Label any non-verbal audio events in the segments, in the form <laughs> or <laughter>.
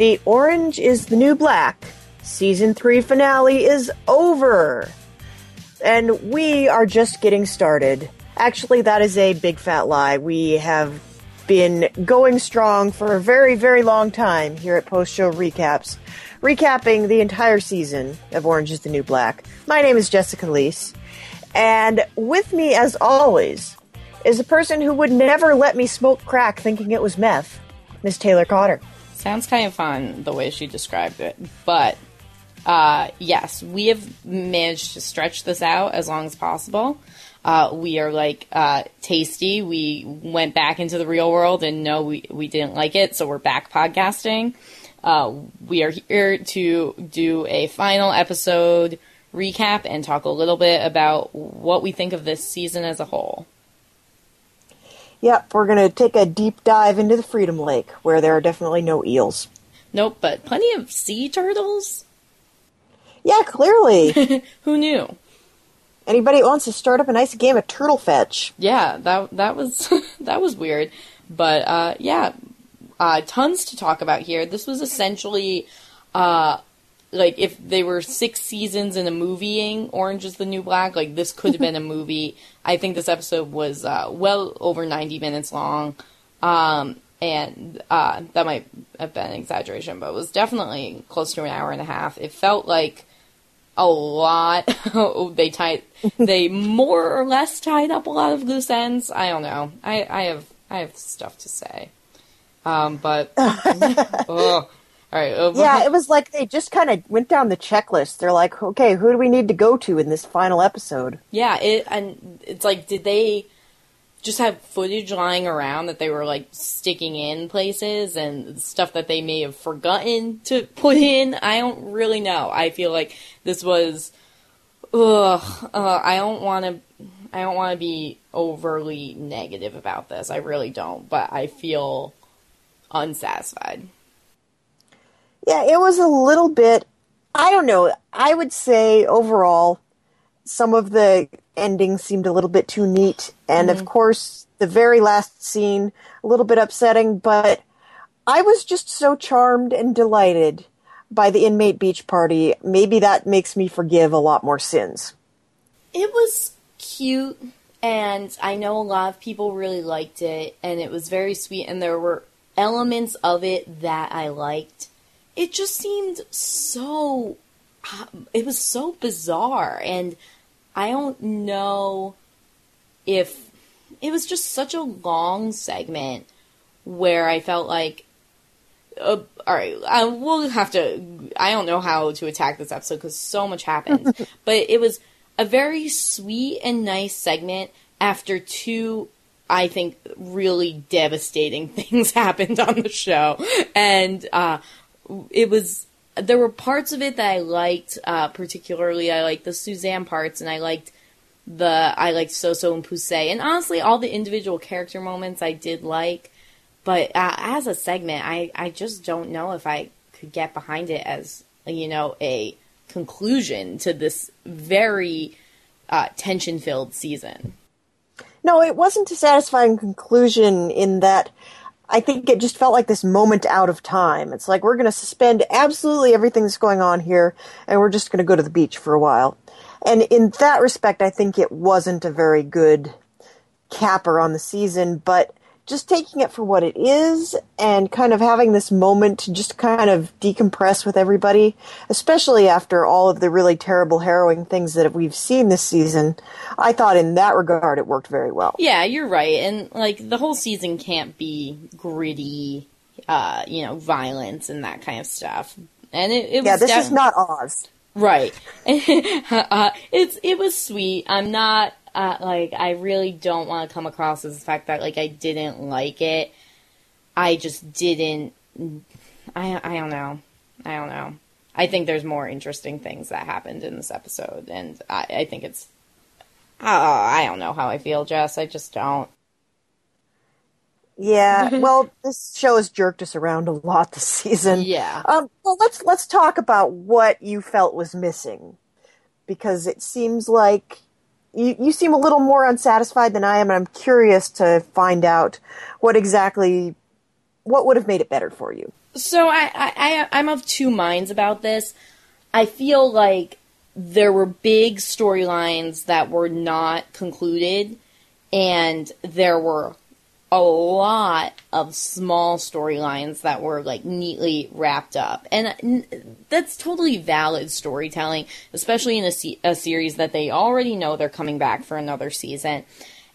The Orange is the New Black season 3 finale is over. And we are just getting started. Actually, that is a big fat lie. We have been going strong for a very, very long time here at Post Show Recaps, recapping the entire season of Orange is the New Black. My name is Jessica Leese, and with me, as always, is a person who would never let me smoke crack thinking it was meth, Miss Taylor Cotter. Sounds kind of fun the way she described it, but uh, yes, we have managed to stretch this out as long as possible. Uh, we are like uh, Taystee. We went back into the real world and no, we, we didn't like it, so we're back podcasting. Uh, we are here to do a final episode recap and talk a little bit about what we think of this season as a whole. Yep, we're going to take a deep dive into the Freedom Lake, where there are definitely no eels. Nope, but plenty of sea turtles. Yeah, clearly. <laughs> Who knew? Anybody wants to start up a nice game of turtle fetch? Yeah, that that was <laughs> that was weird, but uh, yeah, uh, tons to talk about here. This was essentially uh, like if they were six seasons in a movieing Orange is the New Black, like this could have been a <laughs> movie. I think this episode was uh, well over ninety minutes long. Um, and uh, that might have been an exaggeration, but it was definitely close to an hour and a half. It felt like a lot. <laughs> they tied, they more or less tied up a lot of loose ends. I don't know. I, I have, I have stuff to say. Um, but <laughs> oh, all right. Uh, yeah, it was like they just kind of went down the checklist. They're like, okay, who do we need to go to in this final episode? Yeah, it and it's like, did they? just have footage lying around that they were like sticking in places and stuff that they may have forgotten to put in. I don't really know. I feel like this was, ugh, uh, I don't want to. I don't want to be overly negative about this. I really don't, but I feel unsatisfied. Yeah, it was a little bit. I don't know. I would say overall, some of the ending seemed a little bit too neat. And mm-hmm. of course, the very last scene, a little bit upsetting, but I was just so charmed and delighted by the inmate beach party. Maybe that makes me forgive a lot more sins. It was cute, and I know a lot of people really liked it, and it was very sweet, and there were elements of it that I liked. It just seemed so. It was so bizarre, and I don't know if it was just such a long segment where I felt like, uh, all right, I will have to. I don't know how to attack this episode because so much happened, <laughs> but it was a very sweet and nice segment after two. I think really devastating <laughs> things happened on the show, and uh, it was there were parts of it that I liked, uh, particularly I liked the Suzanne parts, and I liked the I liked Soso and Poussey, and honestly, all the individual character moments I did like. But uh, as a segment, I I just don't know if I could get behind it as you know a conclusion to this very uh, tension filled season. No, it wasn't a satisfying conclusion in that I think it just felt like this moment out of time. It's like we're going to suspend absolutely everything that's going on here and we're just going to go to the beach for a while. And in that respect, I think it wasn't a very good capper on the season, but just taking it for what it is and kind of having this moment to just kind of decompress with everybody, especially after all of the really terrible, harrowing things that we've seen this season. I thought in that regard it worked very well. Yeah, you're right. And like the whole season can't be gritty, uh, you know, violence and that kind of stuff. And it, it yeah, this def- is not Oz. Right. <laughs> uh, it's it was sweet. I'm not uh, like I really don't want to come across as the fact that like I didn't like it. I just didn't. I I don't know. I don't know. I think there's more interesting things that happened in this episode, and I, I think it's. Uh, I don't know how I feel, Jess. I just don't. Yeah, <laughs> well, this show has jerked us around a lot this season. Yeah. Um, well, let's let's talk about what you felt was missing, because it seems like you, you seem a little more unsatisfied than I am, and I'm curious to find out what exactly what would have made it better for you. So I, I, I I'm of two minds about this. I feel like there were big storylines that were not concluded, and there were a lot of small storylines that were like neatly wrapped up. And uh, that's totally valid storytelling, especially in a, se- a series that they already know they're coming back for another season.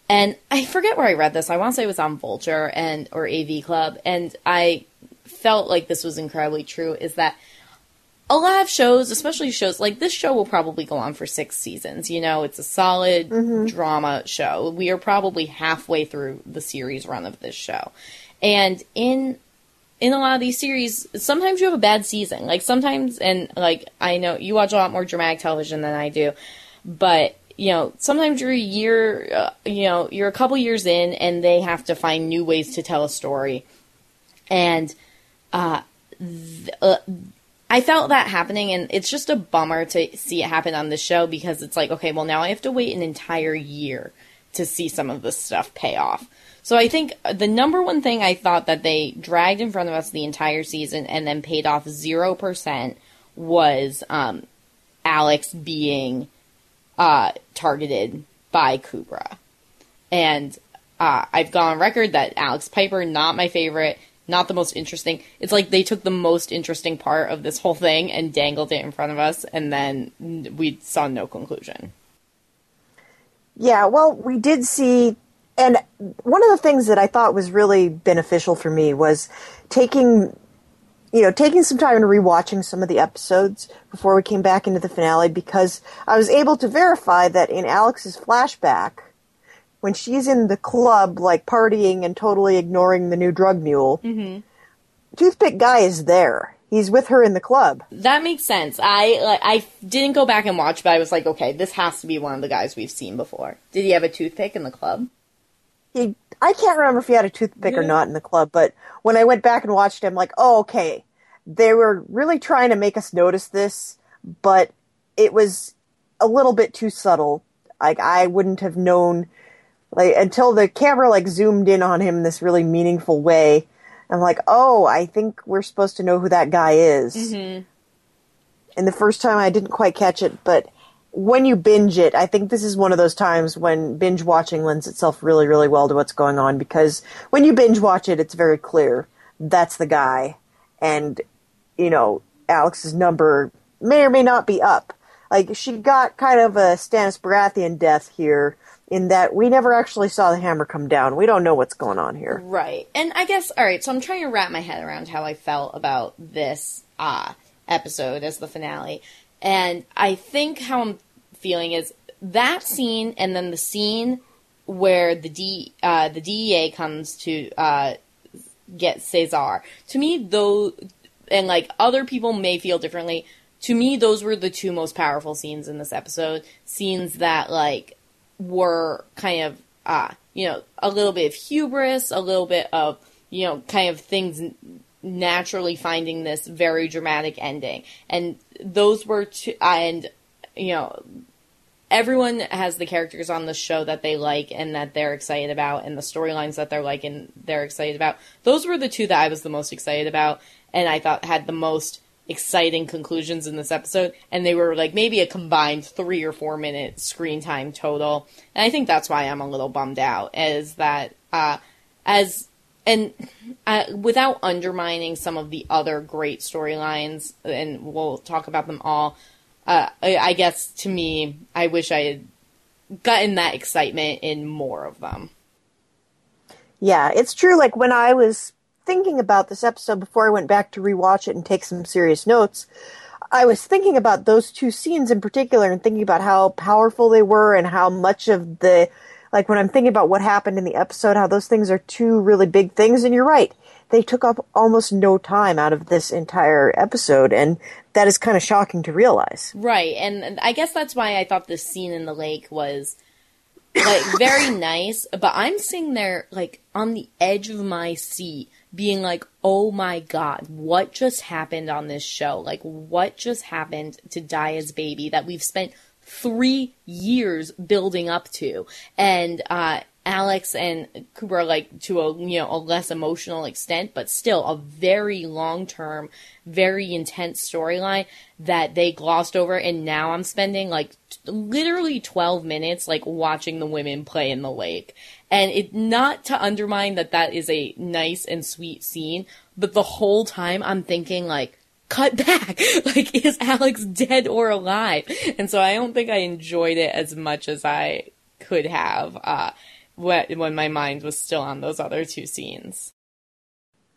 And I forget where I read this. I want to say it was on Vulture and or AV Club, and I felt like this was incredibly true. Is that a lot of shows, especially shows like this show, will probably go on for six seasons. You know, it's a solid mm-hmm. drama show. We are probably halfway through the series run of this show, and in in a lot of these series, sometimes you have a bad season. Like sometimes, and like I know you watch a lot more dramatic television than I do, but you know sometimes you're a year, uh, you know, you're a couple years in, and they have to find new ways to tell a story, and uh, th- uh I felt that happening, and it's just a bummer to see it happen on the show because it's like, okay, well, now I have to wait an entire year to see some of this stuff pay off. So I think the number one thing I thought that they dragged in front of us the entire season and then paid off 0% was um, Alex being uh, targeted by Kubra. And uh, I've gone on record that Alex Piper, not my favorite not the most interesting. It's like they took the most interesting part of this whole thing and dangled it in front of us, and then we saw no conclusion. Yeah, well, we did see, and one of the things that I thought was really beneficial for me was taking, you know, taking some time and rewatching some of the episodes before we came back into the finale because I was able to verify that in Alex's flashback, when she's in the club, like partying and totally ignoring the new drug mule, mm-hmm. Toothpick Guy is there. He's with her in the club. That makes sense. I like, I didn't go back and watch, but I was like, okay, this has to be one of the guys we've seen before. Did he have a toothpick in the club? He, I can't remember if he had a toothpick yeah. or not in the club, but when I went back and watched him, like, oh, okay, they were really trying to make us notice this, but it was a little bit too subtle. Like I wouldn't have known like until the camera like zoomed in on him in this really meaningful way. I'm like, oh, I think we're supposed to know who that guy is. Mm-hmm. And the first time I didn't quite catch it, but when you binge it, I think this is one of those times when binge watching lends itself really, really well to what's going on because when you binge watch it, it's very clear that's the guy. And, you know, Alex's number may or may not be up. Like, she got kind of a Stannis Baratheon death here in that we never actually saw the hammer come down. We don't know what's going on here. Right. And I guess all right, so I'm trying to wrap my head around how I felt about this uh episode as the finale. And I think how I'm feeling is that scene and then the scene where the D uh the DEA comes to uh get Cesar. To me though and like other people may feel differently. To me, those were the two most powerful scenes in this episode. Scenes that like were kind of, uh, you know, a little bit of hubris, a little bit of, you know, kind of things naturally finding this very dramatic ending. And those were two, and, you know, everyone has the characters on the show that they like and that they're excited about and the storylines that they're like and they're excited about. Those were the two that I was the most excited about and I thought had the most exciting conclusions in this episode, and they were like maybe a combined three or four minute screen time total. And I think that's why I'm a little bummed out, is that uh, as and uh, without undermining some of the other great storylines, and we'll talk about them all. Uh, I, I guess to me, I wish I had gotten that excitement in more of them. Yeah, it's true. Like when I was thinking about this episode before I went back to rewatch it and take some serious notes, I was thinking about those two scenes in particular and thinking about how powerful they were and how much of the like when I'm thinking about what happened in the episode, how those things are two really big things. And you're right. They took up almost no time out of this entire episode. And that is kind of shocking to realize. Right. And I guess that's why I thought this scene in the lake was like very <laughs> nice. But I'm sitting there like on the edge of my seat being like, oh my god, what just happened on this show? Like, what just happened to Daya's baby that we've spent three years building up to? And, uh, Alex and Kubra like to a you know a less emotional extent, but still a very long term, very intense storyline that they glossed over, and now I'm spending like t- literally 12 minutes like watching the women play in the lake, and it not to undermine that that is a nice and sweet scene, but the whole time I'm thinking like. Cut <laughs> back! Like, is Alex dead or alive? And so I don't think I enjoyed it as much as I could have. Uh, when my mind was still on those other two scenes.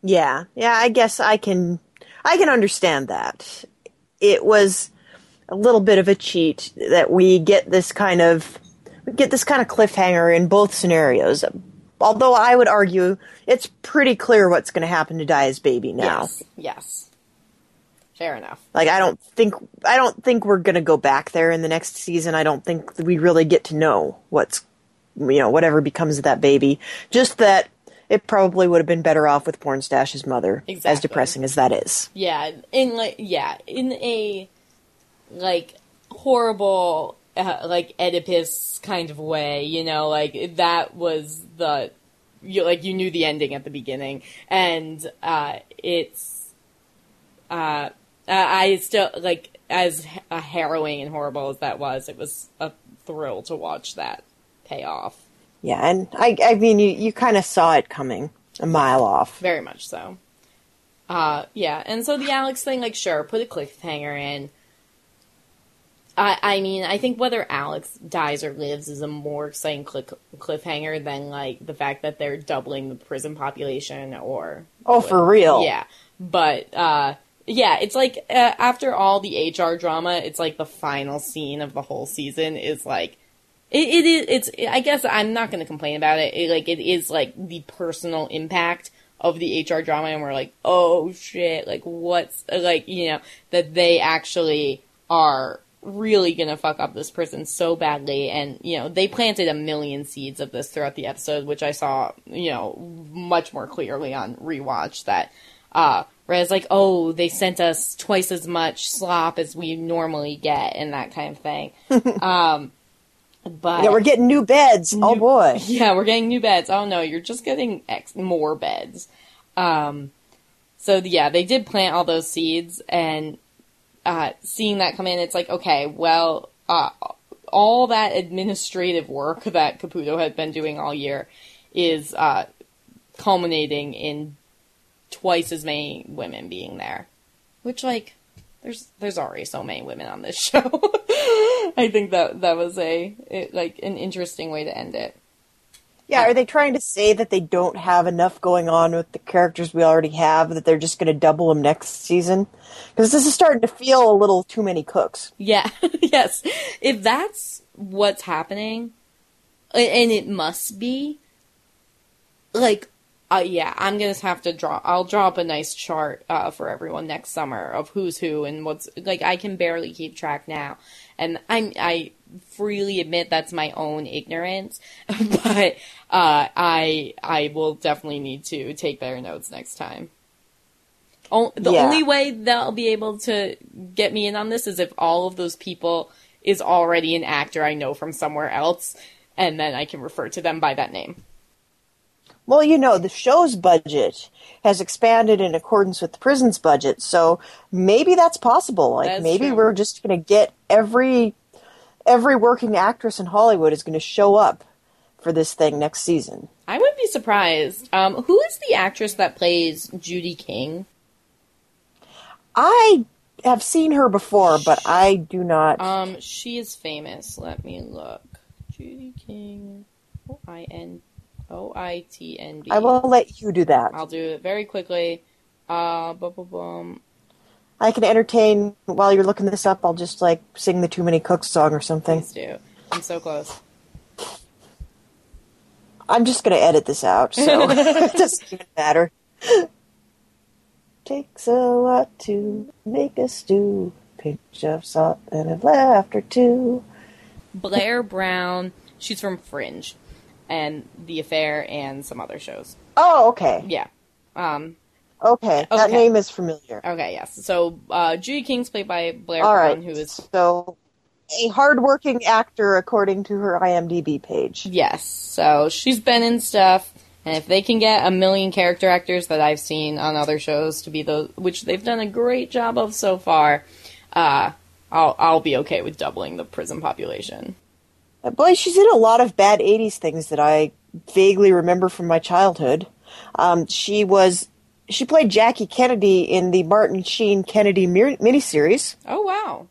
Yeah, yeah, I guess I can I can understand that. It was a little bit of a cheat that we get this kind of we get this kind of cliffhanger in both scenarios. Although I would argue it's pretty clear what's going to happen to Daya's baby now. Yes. Yes. Fair enough. Like I don't think I don't think we're going to go back there in the next season. I don't think we really get to know what's you know, whatever becomes of that baby. Just that it probably would have been better off with Pornstache's mother, exactly. as depressing as that is. Yeah, in like yeah, in a like horrible uh, like Oedipus kind of way, you know, like that was the you like you knew the ending at the beginning, and uh, it's uh, I still like as harrowing and horrible as that was, it was a thrill to watch that pay off. Yeah, and I, I mean, you, you kind of saw it coming a mile off. Very much so. Uh, yeah, and so the Alex thing, like, sure, put a cliffhanger in. I, I mean, I think whether Alex dies or lives is a more exciting cliff, cliffhanger than like the fact that they're doubling the prison population or. Oh, for real? Yeah, but uh, yeah, it's like uh, after all the HR drama, it's like the final scene of the whole season is like it, it is. It's. I guess I'm not going to complain about it. it. Like it is like the personal impact of the HR drama, and we're like, oh shit, like what's like you know that they actually are really gonna fuck up this person so badly and you know they planted a million seeds of this throughout the episode which i saw you know much more clearly on rewatch that uh whereas like oh they sent us twice as much slop as we normally get and that kind of thing <laughs> um but yeah, we're getting new beds. Oh, new, oh boy. <laughs> Yeah, we're getting new beds. Oh no, you're just getting X, more beds. Um, so yeah, they did plant all those seeds, and uh, seeing that come in, it's like okay, well, uh, all that administrative work that Caputo had been doing all year is uh, culminating in twice as many women being there, which like there's there's already so many women on this <laughs> show. I think that that was a it, like an interesting way to end it. Yeah, are they trying to say that they don't have enough going on with the characters we already have that they're just going to double them next season? Because this is starting to feel a little too many cooks. Yeah, <laughs> yes. If that's what's happening, and it must be, like uh, yeah, I'm gonna have to draw. I'll draw up a nice chart uh, for everyone next summer of who's who and what's like. I can barely keep track now, and I'm I freely admit that's my own ignorance, <laughs> but uh, I I will definitely need to take better notes next time. O- the yeah. only way they'll be able to get me in on this is if all of those people is already an actor I know from somewhere else, and then I can refer to them by that name. Well, you know, the show's budget has expanded in accordance with the prison's budget, so maybe that's possible. Like that's maybe true. we're just going to get every every working actress in Hollywood is going to show up for this thing next season. I wouldn't be surprised. Um, who is the actress that plays Judy King? I have seen her before, but I do not. Um, she is famous. Let me look. Judy King. O I N O I T N B. I will let you do that. I'll do it very quickly. Uh, boom, boom, boom. I can entertain while you're looking this up. I'll just like sing the Too Many Cooks song or something. Please do. I'm so close. I'm just gonna edit this out, so <laughs> it doesn't even matter. Takes a lot to make a stew. Pinch of salt and a laughter too. Blair Brown. She's from Fringe and The Affair and some other shows. Oh, okay. Yeah. Um, okay. That okay. name is familiar. Okay, yes. So uh, Judy King's played by Blair All Brown, right. who is so a hardworking actor, according to her IMDb page. Yes, so she's been in stuff, and if they can get a million character actors that I've seen on other shows to be those, which they've done a great job of so far, uh, I'll I'll be okay with doubling the prison population. Boy, she's in a lot of bad '80s things that I vaguely remember from my childhood. Um, she was she played Jackie Kennedy in the Martin Sheen Kennedy mir- miniseries. Oh wow!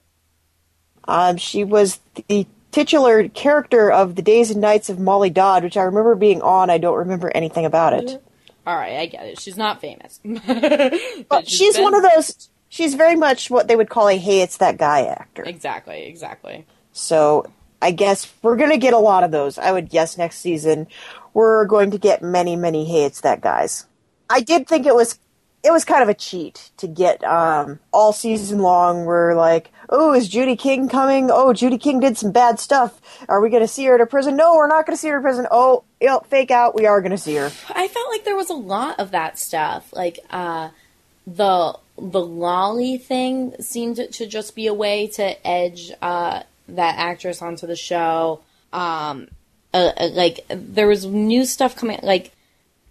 Um, she was the titular character of the Days and Nights of Molly Dodd, which I remember being on. I don't remember anything about it. All right, I get it. She's not famous, <laughs> But she's one of those. She's very much what they would call a "Hey, it's that guy" actor. Exactly, exactly. So I guess we're going to get a lot of those. I would guess next season we're going to get many, many "Hey, it's that guys." I did think it was it was kind of a cheat to get um, all season long. We're like, oh, is Judy King coming? Oh, Judy King did some bad stuff. Are we going to see her to prison? No, we're not going to see her to prison. Oh, you know, fake out. We are going to see her. I felt like there was a lot of that stuff. Like uh, the the lolly thing seemed to just be a way to edge uh, that actress onto the show. Um, uh, uh, like there was new stuff coming. Like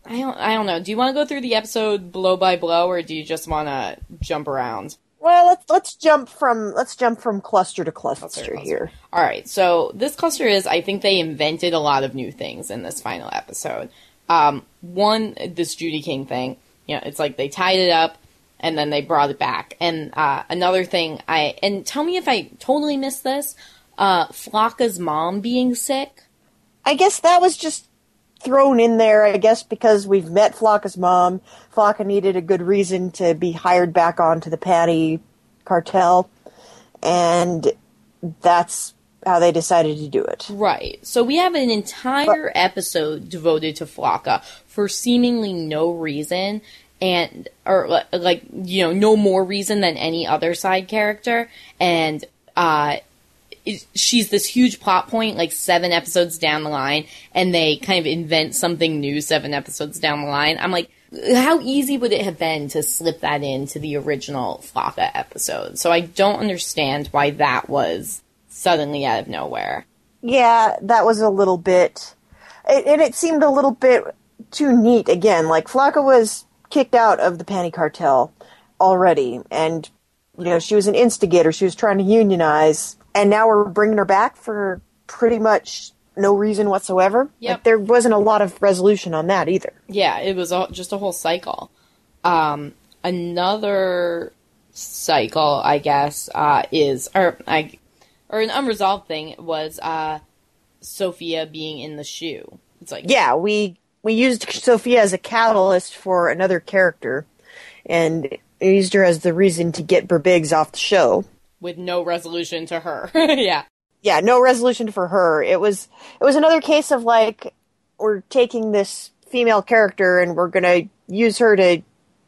I don't I don't know. Do you want to go through the episode blow by blow, or do you just want to jump around? Well, let's let's jump from let's jump from cluster to cluster, cluster. here. All right. So this cluster is I think they invented a lot of new things in this final episode. Um, one, this Judy King thing. You know, it's like they tied it up and then they brought it back. And uh, another thing, I and tell me if I totally missed this. Uh, Flocka's mom being sick. I guess that was just thrown in there. I guess because we've met Flocka's mom. Flocka needed a good reason to be hired back onto the Panty cartel, and that's how they decided to do it. Right. So we have an entire episode devoted to Flocka for seemingly no reason and or like you know no more reason than any other side character. And uh she's this huge plot point like seven episodes down the line and they kind of invent something new seven episodes down the line. I'm like how easy would it have been to slip that into the original Flocka episode? So i don't understand why that was suddenly out of nowhere. Yeah, that was a little bit, it, and it seemed a little bit too neat. Again, like Flocka was kicked out of the Panty Cartel already, and you know she was an instigator. She was trying to unionize, and now we're bringing her back for pretty much no reason whatsoever. Yep. Like, there wasn't a lot of resolution on that either. Yeah, it was a, just a whole cycle. Um, another cycle, I guess, uh, is or I or an unresolved thing was uh, Sophia being in the shoe. It's like Yeah, we we used Sophia as a catalyst for another character, and used her as the reason to get Burbiggs off the show. with no resolution to her. <laughs> yeah, yeah, no resolution for her. It was it was another case of like we're taking this female character and we're gonna use her to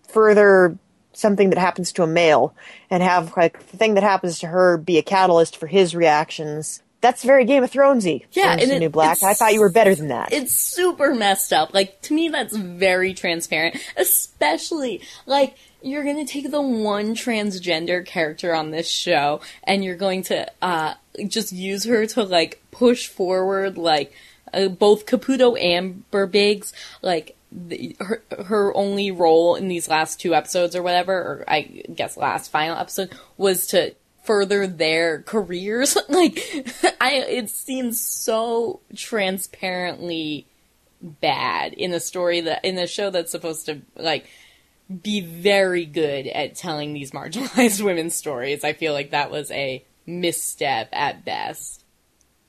further something that happens to a male and have like the thing that happens to her be a catalyst for his reactions. That's very Game of Thronesy. Yeah, Orange and it- New Black. I thought you were better than that. it's super messed up. Like to me, that's very transparent. Especially like you're gonna take the one transgender character on this show and you're going to uh, just use her to like push forward like uh, both Caputo and Burbiggs like. The, her her only role in these last two episodes or whatever, or I guess last final episode was to further their careers. <laughs> like I it seems so transparently bad in the story that in the show that's supposed to like be very good at telling these <laughs> marginalized women's stories. I feel like that was a misstep at best.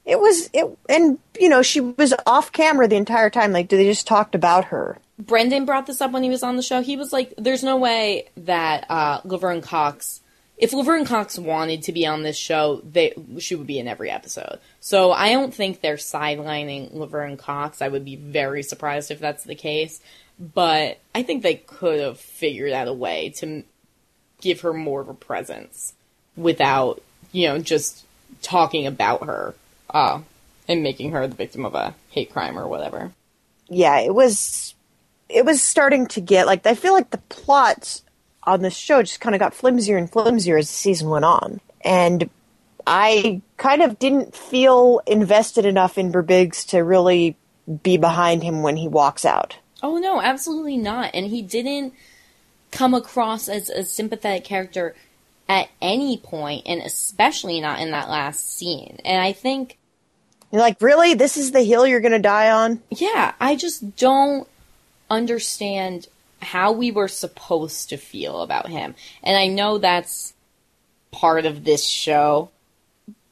It was it, and you know she was off camera the entire time. Like, they just talked about her. Brendan brought this up when he was on the show. He was like, "There's no way that uh, Laverne Cox, if Laverne Cox wanted to be on this show, they she would be in every episode." So I don't think they're sidelining Laverne Cox. I would be very surprised if that's the case. But I think they could have figured out a way to give her more of a presence without, you know, just talking about her uh, and making her the victim of a hate crime or whatever. yeah, it was it was starting to get like I feel like the plot on this show just kind of got flimsier and flimsier as the season went on. And I kind of didn't feel invested enough in Birbiggs to really be behind him when he walks out. Oh no, absolutely not. And he didn't come across as a sympathetic character at any point, and especially not in that last scene. And I think You're like, really? This is the hill you're going to die on? yeah, I just don't understand how we were supposed to feel about him. And I know that's part of this show.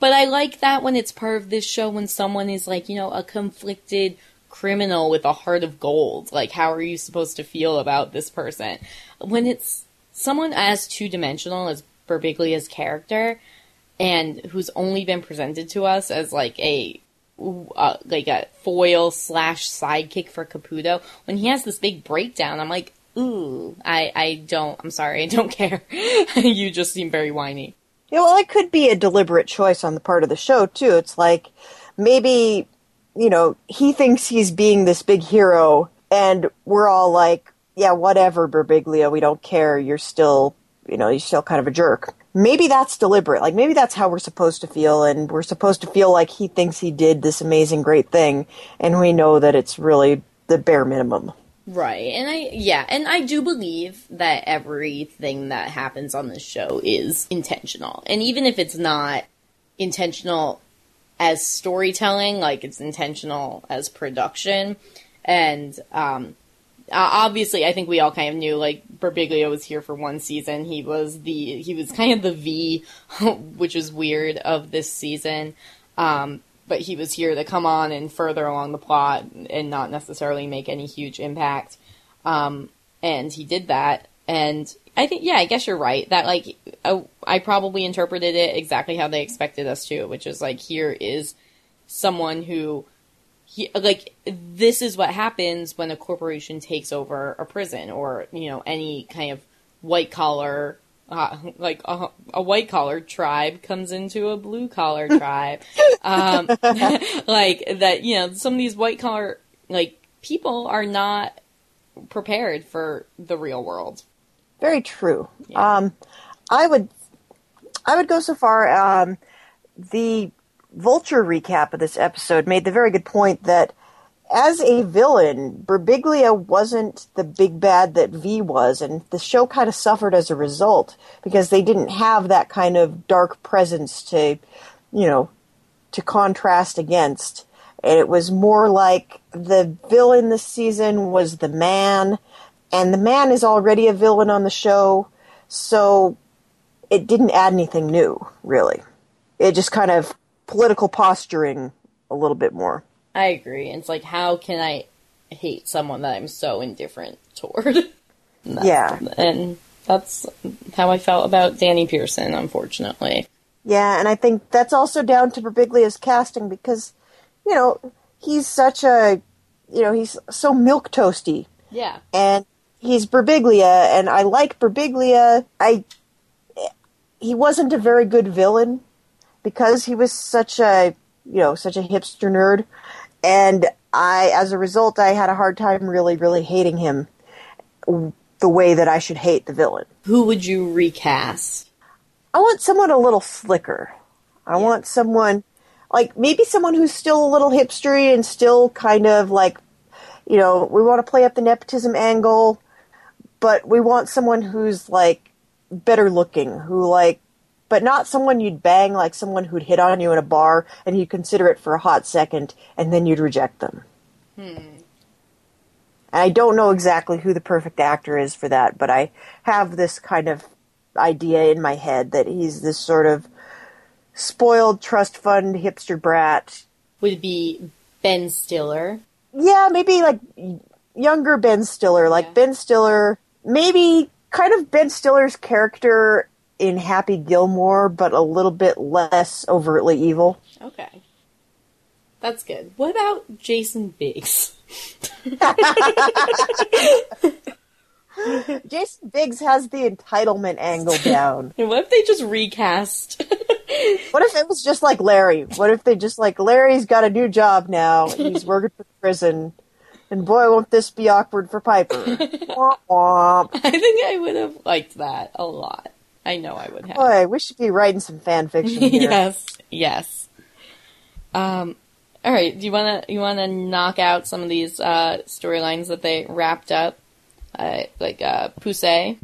But I like that when it's part of this show when someone is like, you know, a conflicted criminal with a heart of gold. Like, how are you supposed to feel about this person? When it's someone as two dimensional as Birbiglia's character and who's only been presented to us as like a uh, like a foil slash sidekick for Caputo. When he has this big breakdown, I'm like, ooh, I I don't. I'm sorry, <laughs> I don't care. you just seem very whiny. Yeah, well, it could be a deliberate choice on the part of the show, too. It's like maybe, you know, he thinks he's being this big hero, and we're all like, yeah, whatever, Birbiglia, we don't care. You're still, you know, you're still kind of a jerk. Maybe that's deliberate. Like, maybe that's how we're supposed to feel, and we're supposed to feel like he thinks he did this amazing, great thing, and we know that it's really the bare minimum. Right. And I, yeah, and I do believe that everything that happens on this show is intentional. And even if it's not intentional as storytelling, like it's intentional as production. And, um, obviously, I think we all kind of knew like Birbiglia was here for one season. He was the he was kind of the V, <laughs> which is weird of this season. Um, but he was here to come on and further along the plot and not necessarily make any huge impact. Um, and he did that. And I think, yeah, I guess you're right that like I, I probably interpreted it exactly how they expected us to, which is like here is someone who he like this is what happens when a corporation takes over a prison or you know any kind of white collar uh, like a, a white collar tribe comes into a blue collar <laughs> tribe um, <laughs> like that you know some of these white collar like people are not prepared for the real world Very true. Yeah. Um, I would, I would go so far. Um, the Vulture recap of this episode made the very good point that as a villain, Birbiglia wasn't the big bad that V was, and the show kind of suffered as a result because they didn't have that kind of dark presence to, you know, to contrast against. And it was more like the villain this season was the man, and the man is already a villain on the show, so it didn't add anything new, really. It just kind of political posturing a little bit more. I agree. It's like how can i hate someone that i'm so indifferent toward? <laughs> And Yeah. and that's how i felt about danny pearson unfortunately. Yeah, and I think that's also down to Birbiglia's casting because, you know, he's such a, you know, he's so milk toasty, yeah. And he's Birbiglia, and I like Berbiglia. I, he wasn't a very good villain because he was such a, you know, such a hipster nerd, and I, as a result, I had a hard time really, really hating him the way that I should hate the villain. who would you recast I want someone a little slicker. I want someone like maybe someone who's still a little hipstery and still kind of like you know, we want to play up the nepotism angle, but we want someone who's like better looking, who like but not someone you'd bang like someone who'd hit on you in a bar and you'd consider it for a hot second and then you'd reject them. Hmm. And I don't know exactly who the perfect actor is for that, but I have this kind of idea in my head that he's this sort of spoiled trust fund hipster brat. would it be ben stiller Yeah, maybe like younger Ben Stiller, like Yeah. Ben Stiller, maybe kind of Ben Stiller's character in Happy Gilmore, but a little bit less overtly evil. Okay. That's good. What about Jason Biggs? <laughs> Jason Biggs has the entitlement angle down. And <laughs> what if they just recast? <laughs> What if it was just like Larry? What if they just like Larry's got a new job now? He's working for the prison, and boy, won't this be awkward for Piper? womp womp. I think I would have liked that a lot. I know I would have. Boy, we should be writing some fan <laughs> fiction here. yes, yes. Um, all right. Do you wanna you wanna knock out some of these uh, storylines that they wrapped up, uh, like uh, Poussey?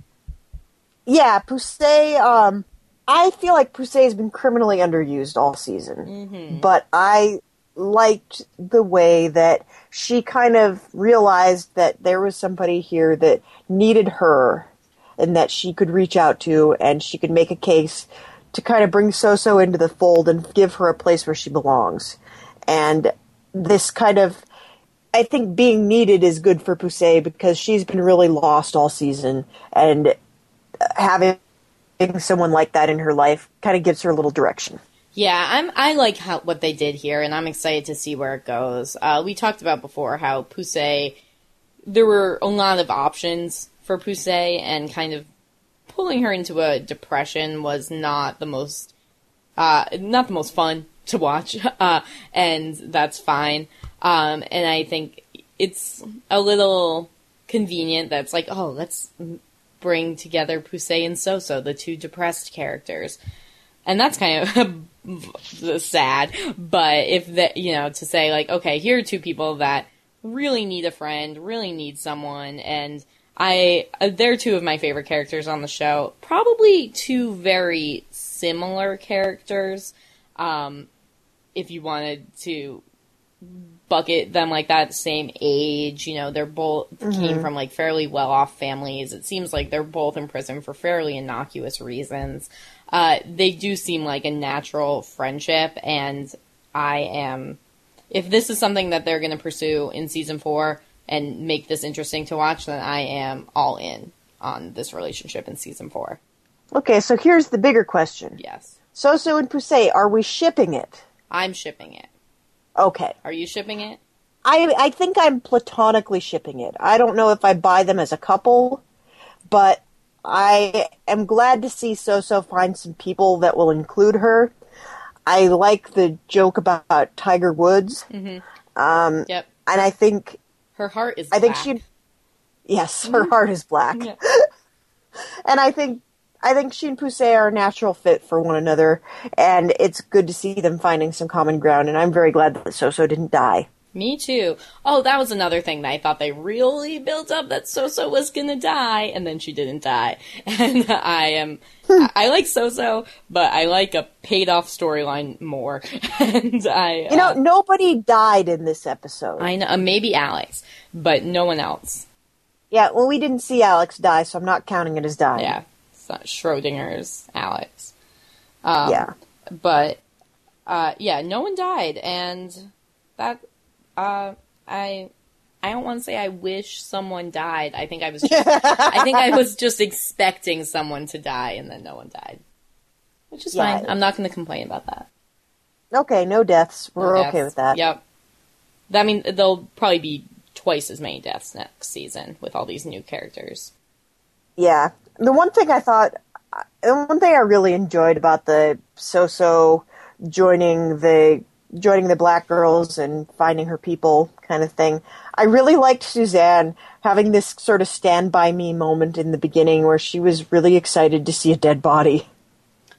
Yeah, Poussey, um, I feel like Poussey has been criminally underused all season. Mm-hmm. But I liked the way that she kind of realized that there was somebody here that needed her and that she could reach out to and she could make a case to kind of bring Soso into the fold and give her a place where she belongs. And this kind of I think being needed is good for Poussey because she's been really lost all season and having someone like that in her life kind of gives her a little direction. Yeah, I'm. I like how what they did here, and I'm excited to see where it goes. Uh, we talked about before how Poussey, there were a lot of options for Poussey, and kind of pulling her into a depression was not the most, uh, not the most fun <laughs> to watch, uh, and that's fine. Um, and I think it's a little convenient that's like, oh, let's bring together Poussey and Soso, the two depressed characters. And that's kind of <laughs> sad, but if that, you know, to say like, okay, here are two people that really need a friend, really need someone, and I, uh, they're two of my favorite characters on the show. Probably two very similar characters. Um, if you wanted to bucket them like that, same age, you know, they're both mm-hmm. came from like fairly well off families. It seems like they're both in prison for fairly innocuous reasons. Uh, they do seem like a natural friendship, and I am. If this is something that they're going to pursue in season four and make this interesting to watch, then I am all in on this relationship in season four. Okay, so here's the bigger question. Yes. Soso and Poussey, are we shipping it? I'm shipping it. Okay. Are you shipping it? I I think I'm platonically shipping it. I don't know if I buy them as a couple, but I am glad to see Soso find some people that will include her. I like the joke about Tiger Woods. Mm-hmm. Um, yep. And I think her heart is. I think she. Yes, her mm-hmm. heart is black. Yeah. <laughs> and I think I think she and Poussey are a natural fit for one another, and it's good to see them finding some common ground. And I'm very glad that Soso didn't die. Me too. Oh, that was another thing that I thought they really built up that Soso was gonna die, and then she didn't die. <laughs> And I am, I like Soso, but I like a paid off storyline more. <laughs> and I, you know, uh, nobody died in this episode. I know, uh, maybe Alex, but no one else. Yeah, well, we didn't see Alex die, so I'm not counting it as dying. Yeah, it's not Schrodinger's Alex. Um, yeah, but uh, yeah, no one died, and that uh, I I don't want to say I wish someone died. I think I was <laughs> just, I think I was just expecting someone to die and then no one died. Which is yeah. fine. I'm not going to complain about that. Okay, no deaths. We're no deaths. okay with that. Yep. I mean, there'll probably be twice as many deaths next season with all these new characters. Yeah. The one thing I thought, the one thing I really enjoyed about the Soso joining the joining the black girls and finding her people kind of thing. I really liked Suzanne having this sort of stand by me moment in the beginning where she was really excited to see a dead body.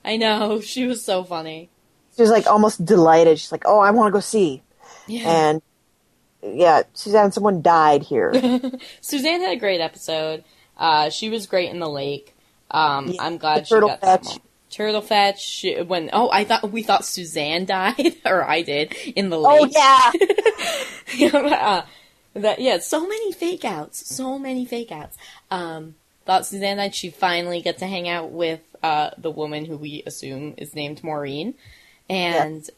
I know, <laughs> she was so funny. She was like almost delighted. She's like, "Oh, I want to go see." Yeah. And yeah, Suzanne, someone died here. <laughs> Suzanne had a great episode. Uh, she was great in the lake. Um, yeah, I'm glad she got fetch. that. Turtle Fetch when oh I thought we thought Suzanne <laughs> died or I did in the oh, lake. Oh yeah. uh, that yeah, so many fake outs, so many fake outs. Um, thought Suzanne died. She finally got to hang out with uh, the woman who we assume is named Maureen, and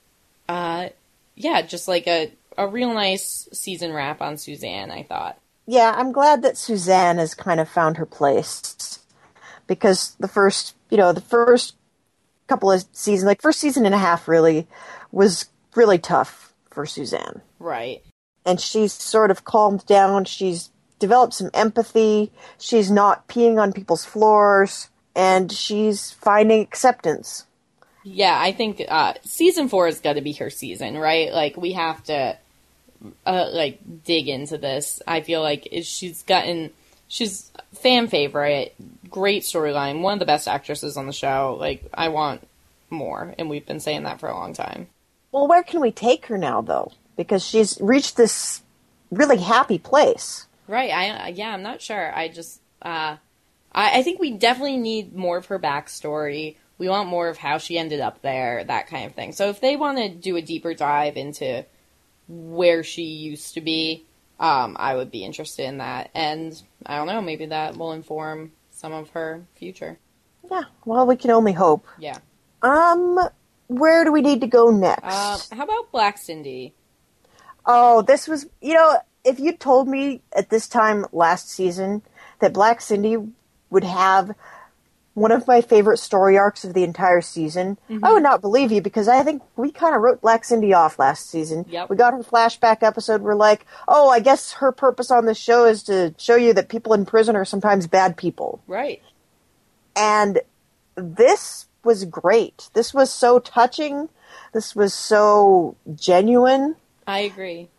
yeah. uh, yeah, just like a a real nice season wrap on Suzanne. I thought. Yeah, I'm glad that Suzanne has kind of found her place because the first, you know, the first couple of seasons, like first season and a half, really was really tough for Suzanne. Right. And she's sort of calmed down. She's developed some empathy. She's not peeing on people's floors, and she's finding acceptance. Yeah, I think uh, season four has got to be her season, right? Like we have to uh, like dig into this. I feel like she's gotten she's fan favorite, great storyline. One of the best actresses on the show. Like I want more, and we've been saying that for a long time. Well, where can we take her now, though? Because she's reached this really happy place. Right. I yeah. I'm not sure. I just uh, I, I think we definitely need more of her backstory. We want more of how she ended up there, that kind of thing. So if they want to do a deeper dive into where she used to be, um, I would be interested in that. And I don't know, maybe that will inform some of her future. Yeah. Well, we can only hope. Yeah. Um, where do we need to go next? Uh, how about Black Cindy? Oh, this was, you know, if you told me at this time last season that Black Cindy would have one of my favorite story arcs of the entire season, Mm-hmm. I would not believe you because I think we kind of wrote Black Cindy off last season. Yep. We got her flashback episode. We're like, oh, I guess her purpose on this show is to show you that people in prison are sometimes bad people. Right. And this was great. This was so touching. This was so genuine. I agree.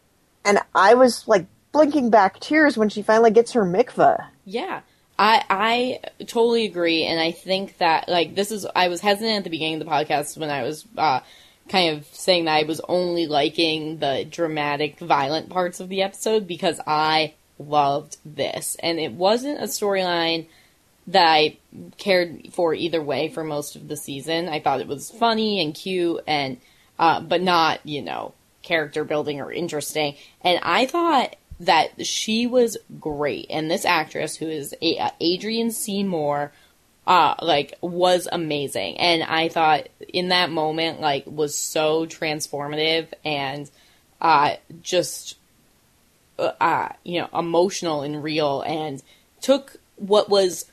And I was like blinking back tears when she finally gets her mikvah. Yeah. I I totally agree, and I think that like this is I was hesitant at the beginning of the podcast when I was uh, kind of saying that I was only liking the dramatic, violent parts of the episode because I loved this, and it wasn't a storyline that I cared for either way for most of the season. I thought it was funny and cute, and uh, but not you know character building or interesting. And I thought that she was great, and this actress who is uh, Adrienne C. Moore. Uh, like was amazing, and I thought in that moment, like, was so transformative and uh, just uh, uh, you know, emotional and real and took what was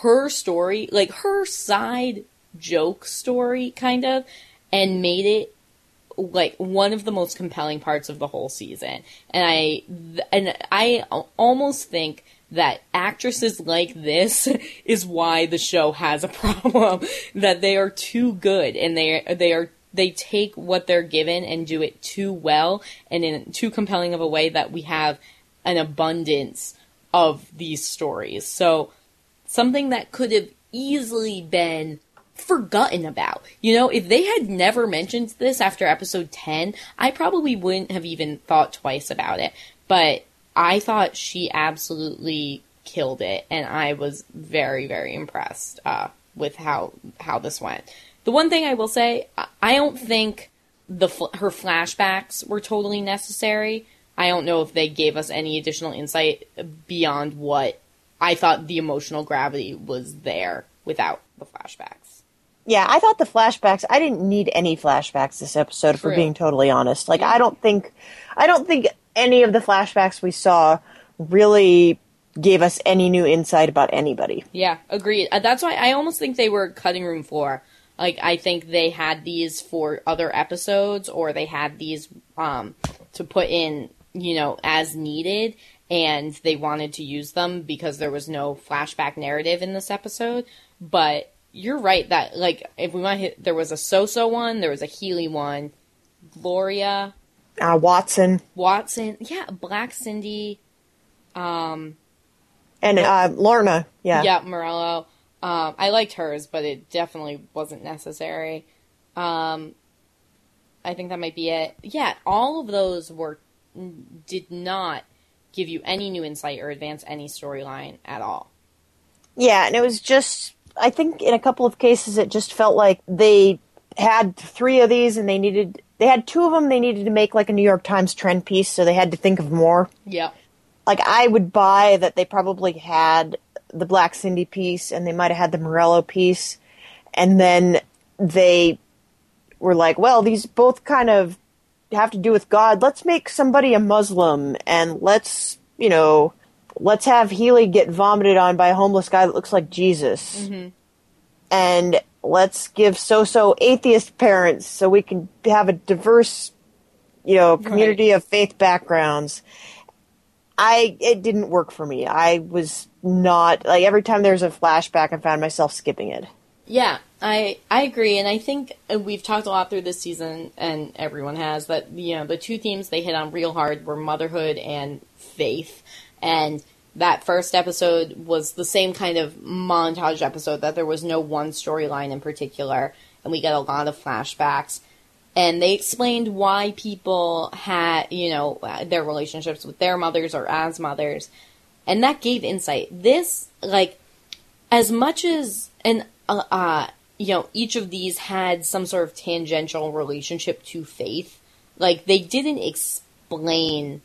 her story, like her side joke story, kind of, and made it like one of the most compelling parts of the whole season. And I, th- and I almost think that actresses like this <laughs> is why the show has a <laughs> problem that they are too good and they they are they take what they're given and do it too well and in too compelling of a way that we have an abundance of these stories. So something that could have easily been forgotten about. You know, if they had never mentioned this after episode 10, I probably wouldn't have even thought twice about it. But I thought she absolutely killed it, and I was very, very impressed uh, with how how this went. The one thing I will say, I- don't think the her flashbacks were totally necessary. I don't know if they gave us any additional insight beyond what I thought the emotional gravity was there without the flashbacks. Yeah, I thought the flashbacks. I didn't need any flashbacks this episode, for being totally honest. Like, I don't think, I don't think any of the flashbacks we saw really gave us any new insight about anybody. Yeah, agreed. Uh, that's why I almost think they were cutting room floor. Like I think they had these for other episodes, or they had these um, to put in, you know, as needed, and they wanted to use them because there was no flashback narrative in this episode. But you're right that like if we want to hit, there was a Soso one, there was a Healy one, Gloria, Uh, Watson Watson, yeah, Black Cindy, um, and uh, Lorna. Yeah. Yeah, Morello. Um, I liked hers, but it definitely wasn't necessary. Um, I think that might be it. Yeah, all of those were did not give you any new insight or advance any storyline at all. Yeah, and it was just, I think in a couple of cases it just felt like they had three of these and they needed, they had two of them they needed to make like a New York Times trend piece, so they had to think of more. Yeah. Like, I would buy that they probably had the Black Cindy piece and they might have had the Morello piece, and then they were like, well, these both kind of have to do with God. Let's make somebody a Muslim and let's, you know, let's have Healy get vomited on by a homeless guy that looks like Jesus. Mm-hmm. And let's give Soso atheist parents so we can have a diverse, you know, community of faith backgrounds. I it didn't work for me. I was not like every time there's a flashback I found myself skipping it. Yeah, I I agree, and I think we've talked a lot through this season, and everyone has that. You know, the two themes they hit on real hard were motherhood and faith, and that first episode was the same kind of montage episode that there was no one storyline in particular, and we get a lot of flashbacks. And they explained why people had, you know, their relationships with their mothers or as mothers, and that gave insight. This, like, as much as and uh, uh, you know, each of these had some sort of tangential relationship to faith. Like they didn't explain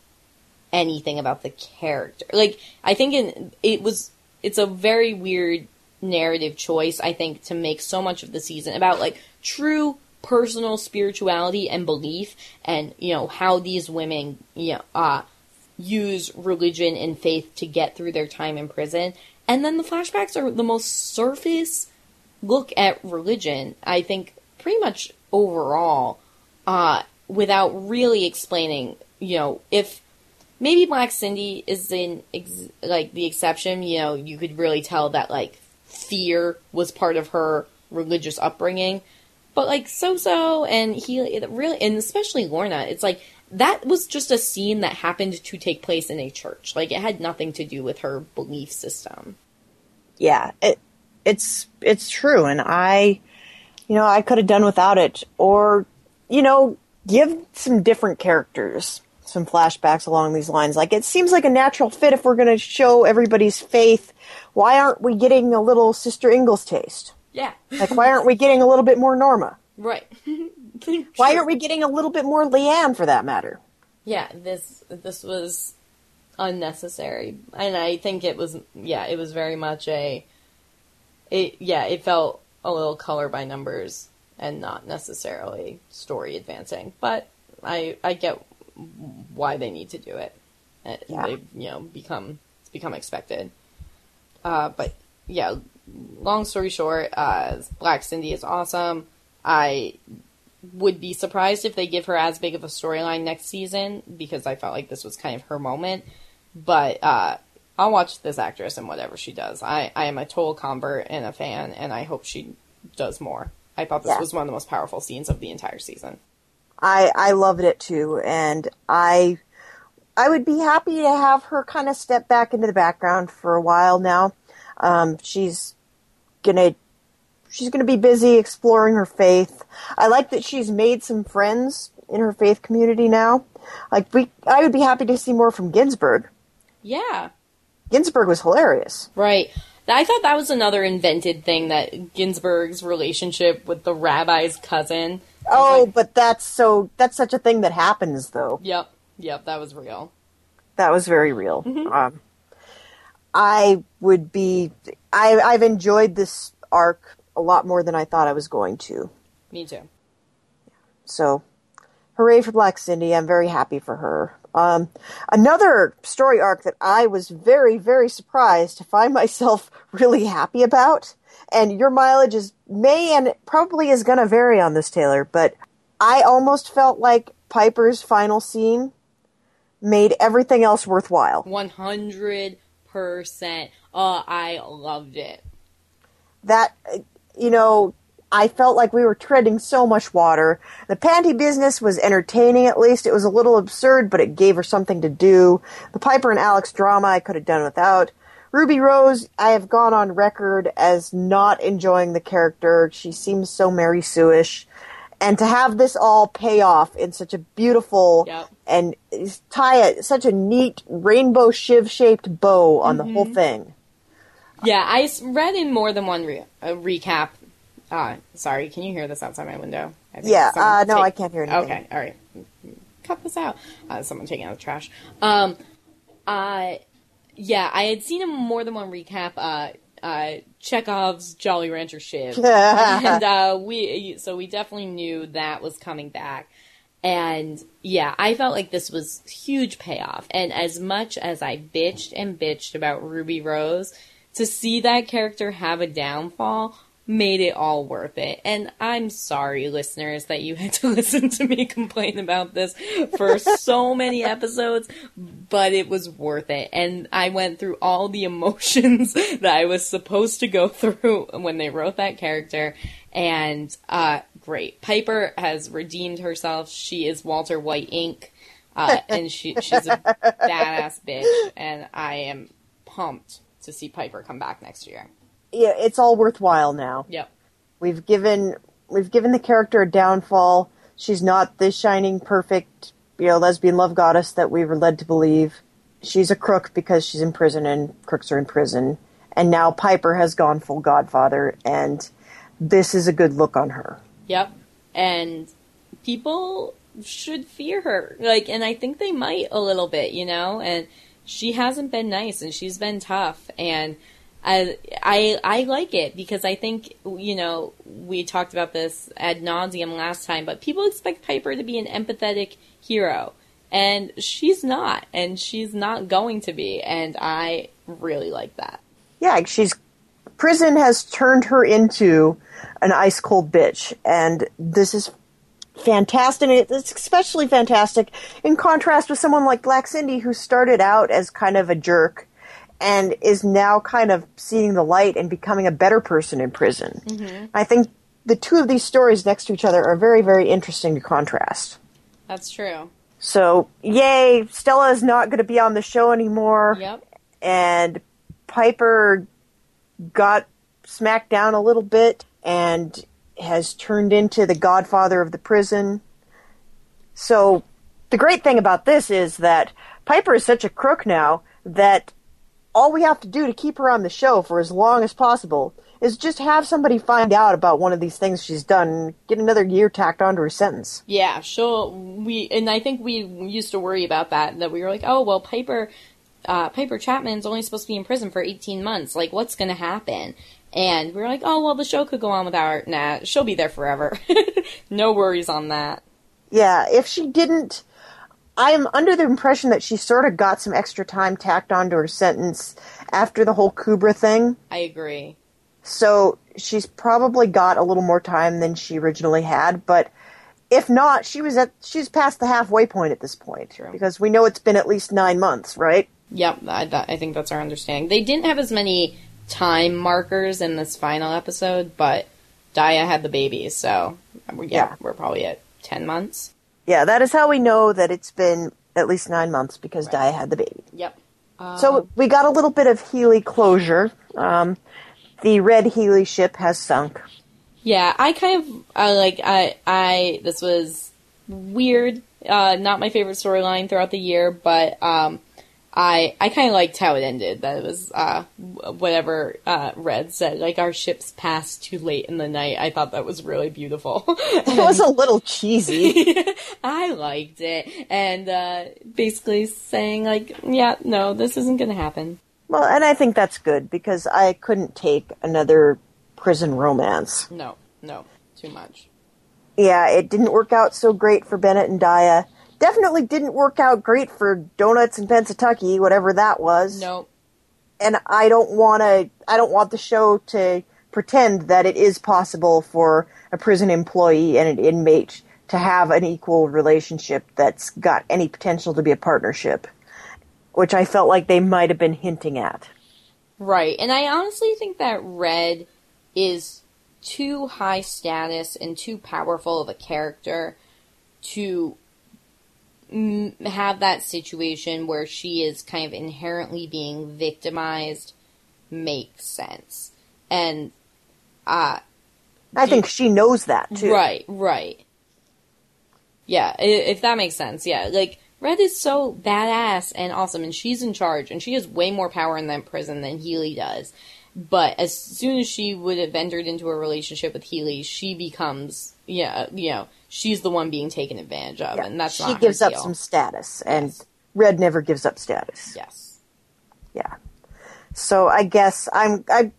anything about the character. Like I think in, it was it's a very weird narrative choice I think to make so much of the season about like true personal spirituality and belief and you know how these women you know uh use religion and faith to get through their time in prison and then the flashbacks are the most surface look at religion I think pretty much overall uh without really explaining you know if maybe Black Cindy is in ex- like the exception. You know, you could really tell that like fear was part of her religious upbringing. But like Soso and Healy, and especially Lorna, it's like that was just a scene that happened to take place in a church. Like it had nothing to do with her belief system. Yeah, it it's it's true, and I, you know, I could have done without it, or you know, give some different characters some flashbacks along these lines. Like it seems like a natural fit if we're going to show everybody's faith. Why aren't we getting a little Sister Ingalls taste? Yeah. like why aren't we getting a little bit more Norma? Right. <laughs> why aren't we getting a little bit more Leanne for that matter? Yeah, this this was unnecessary. And I think it was yeah, it was very much a it yeah, it felt a little color by numbers and not necessarily story advancing. But I I get why they need to do it. Uh, yeah. They you know become it's become expected. Uh, but yeah, long story short, uh, Black Cindy is awesome. I would be surprised if they give her as big of a storyline next season because I felt like this was kind of her moment. But uh, I'll watch this actress and whatever she does. I, I am a total convert and a fan, and I hope she does more. I thought this yeah. was one of the most powerful scenes of the entire season. I I loved it too, and I I would be happy to have her kind of step back into the background for a while now. Um, she's gonna she's gonna be busy exploring her faith. I like that she's made some friends in her faith community now. Like we, I would be happy to see more from Ginsburg. Yeah, Ginsburg was hilarious. Right. I thought that was another invented thing that Ginsburg's relationship with the rabbi's cousin Oh, like, but that's so that's such a thing that happens though. Yep. Yep, that was real. That was very real. Mm-hmm. Um, I would be I I've enjoyed this arc a lot more than I thought I was going to. Me too. So, hooray for Black Cindy. I'm very happy for her. Um, another story arc that I was very, very surprised to find <laughs> myself really happy about and your mileage is may and probably is going to vary on this Taylor, but I almost felt like Piper's final scene made everything else worthwhile. 100%. Oh, I loved it. That, you know, I felt like we were treading so much water. The panty business was entertaining at least. It was a little absurd, but it gave her something to do. The Piper and Alex drama I could have done without. Ruby Rose, I have gone on record as not enjoying the character. She seems so Mary Sue-ish. And to have this all pay off in such a beautiful yep. and tie a, such a neat rainbow shiv shaped bow on mm-hmm. the whole mm-hmm. thing. Yeah, I read in more than one re- recap. Uh, sorry, can you hear this outside my window? yeah, uh, no, take- I can't hear anything. Okay, all right. Cut this out. Uh, someone taking out the trash. Um, uh, yeah, I had seen him more than one recap. Uh, uh, Chekhov's Jolly Rancher Shiv, <laughs> and uh, we so we definitely knew that was coming back. And yeah, I felt like this was huge payoff. And as much as I bitched and bitched about Ruby Rose, to see that character have a downfall made it all worth it. And I'm sorry, listeners, that you had to <laughs> listen to me complain about this for so many episodes, but it was worth it. And I went through all the emotions <laughs> that I was supposed to go through when they wrote that character. And, uh, great. Piper has redeemed herself. She is Walter White Inc. Uh, and she, she's a badass bitch. And I am pumped to see Piper come back next year. Yeah, it's all worthwhile now. Yep. We've given we've given the character a downfall. She's not the shining, perfect, you know, lesbian love goddess that we were led to believe. She's a crook because she's in prison and crooks are in prison. And now Piper has gone full godfather, and this is a good look on her. Yep. And people should fear her. Like, and I think they might a little bit, you know? And she hasn't been nice and she's been tough. And I, I, I like it because I think, you know, we talked about this ad nauseum last time, but people expect Piper to be an empathetic hero. And she's not. And she's not going to be. And I really like that. Yeah, she's prison has turned her into an ice cold bitch, and this is fantastic. It's especially fantastic in contrast with someone like Black Cindy, who started out as kind of a jerk and is now kind of seeing the light and becoming a better person in prison. Mm-hmm. I think the two of these stories next to each other are very, very interesting to contrast. That's true. So, yay, Stella is not going to be on the show anymore. Yep. And Piper got smacked down a little bit and has turned into the godfather of the prison. So the great thing about this is that Piper is such a crook now that all we have to do to keep her on the show for as long as possible is just have somebody find out about one of these things she's done and get another year tacked onto her sentence. Yeah, she'll we and I think we used to worry about that that we were like, "Oh, well Piper uh, Piper Chapman's only supposed to be in prison for 18 months. Like, what's going to happen? And we are like, oh, well, the show could go on without her. Nah, she'll be there forever. <laughs> no worries on that. Yeah, if she didn't. I am under the impression that she sort of got some extra time tacked onto her sentence after the whole Kubra thing. I agree. So she's probably got a little more time than she originally had, but if not, she was at she's past the halfway point at this point True. because we know it's been at least nine months, right? Yep, I, I think that's our understanding. They didn't have as many time markers in this final episode, but Daya had the baby, so yeah, yeah. we're probably at 10 months. Yeah, that is how we know that it's been at least nine months because right. Daya had the baby. Yep. Uh, so we got a little bit of Healy closure. Um, the red Healy ship has sunk. Yeah, I kind of uh, like I I this was weird. Uh, not my favorite storyline throughout the year, but um, I I kind of liked how it ended. That it was uh, whatever uh, Red said, like our ships passed too late in the night. I thought that was really beautiful. it was a little cheesy. <laughs> I liked it, and uh, basically saying like, yeah, no, this isn't going to happen. Well, and I think that's good because I couldn't take another prison romance. No, no, too much. Yeah, it didn't work out so great for Bennett and Daya definitely didn't work out great for Donuts in Pennsatucky, whatever that was. Nope. And I don't want to. I don't want the show to pretend that it is possible for a prison employee and an inmate to have an equal relationship that's got any potential to be a partnership, which I felt like they might have been hinting at. Right. And I honestly think that Red is too high status and too powerful of a character to have that situation where she is kind of inherently being victimized makes sense. And uh I think she knows that too. Right, right. Yeah, if that makes sense. Yeah, like Red is so badass and awesome and she's in charge and she has way more power in that prison than Healy does. But as soon as she would have entered into a relationship with Healy, she becomes yeah, you know, she's the one being taken advantage of, yeah, and that's she gives up deal. some status, and yes. Red never gives up status. Yes. Yeah. So I guess I'm I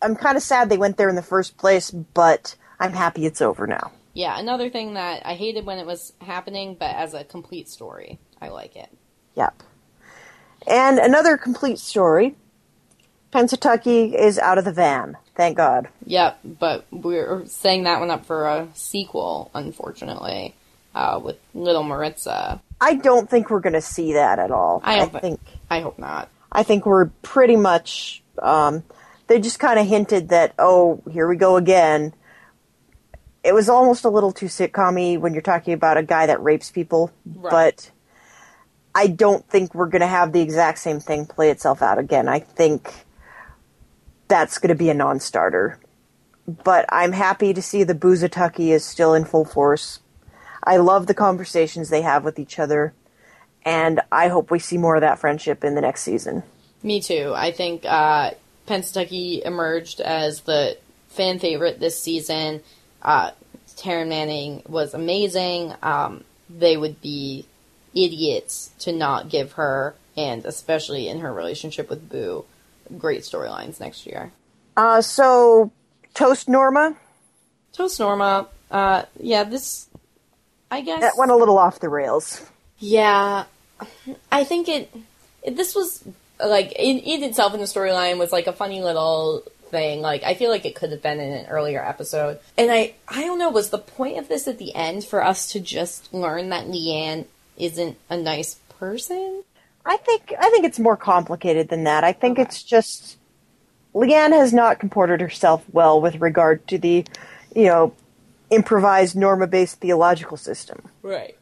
I'm kind of sad they went there in the first place, but I'm happy it's over now. Yeah, another thing that I hated when it was happening, but as a complete story, I like it. Yep. And another complete story. Pennsatucky is out of the van. Thank God. Yep, but we're setting that one up for a sequel, unfortunately, uh, with Little Maritza. I don't think we're going to see that at all. I, I think. I hope not. I think we're pretty much. Um, they just kind of hinted that, oh, here we go again. It was almost a little too sitcom when you're talking about a guy that rapes people, right. but I don't think we're going to have the exact same thing play itself out again. I think that's going to be a non-starter. But I'm happy to see the Boozatucky is still in full force. I love the conversations they have with each other, and I hope we see more of that friendship in the next season. Me too. I think uh, Pennsatucky emerged as the fan favorite this season. Uh, Taryn Manning was amazing. Um, they would be idiots to not give her, and especially in her relationship with Boo, great storylines next year. Uh, so, Toast Norma? Toast Norma. Uh, yeah, this. I guess. That went a little off the rails. Yeah. I think it. it this was. Like, in, in itself in the storyline was like a funny little thing. Like, I feel like it could have been in an earlier episode. And I. I don't know, was the point of this at the end for us to just learn that Leanne isn't a nice person? I think I think it's more complicated than that. I think okay. it's just Leanne has not comported herself well with regard to the, you know, improvised norma-based theological system. Right.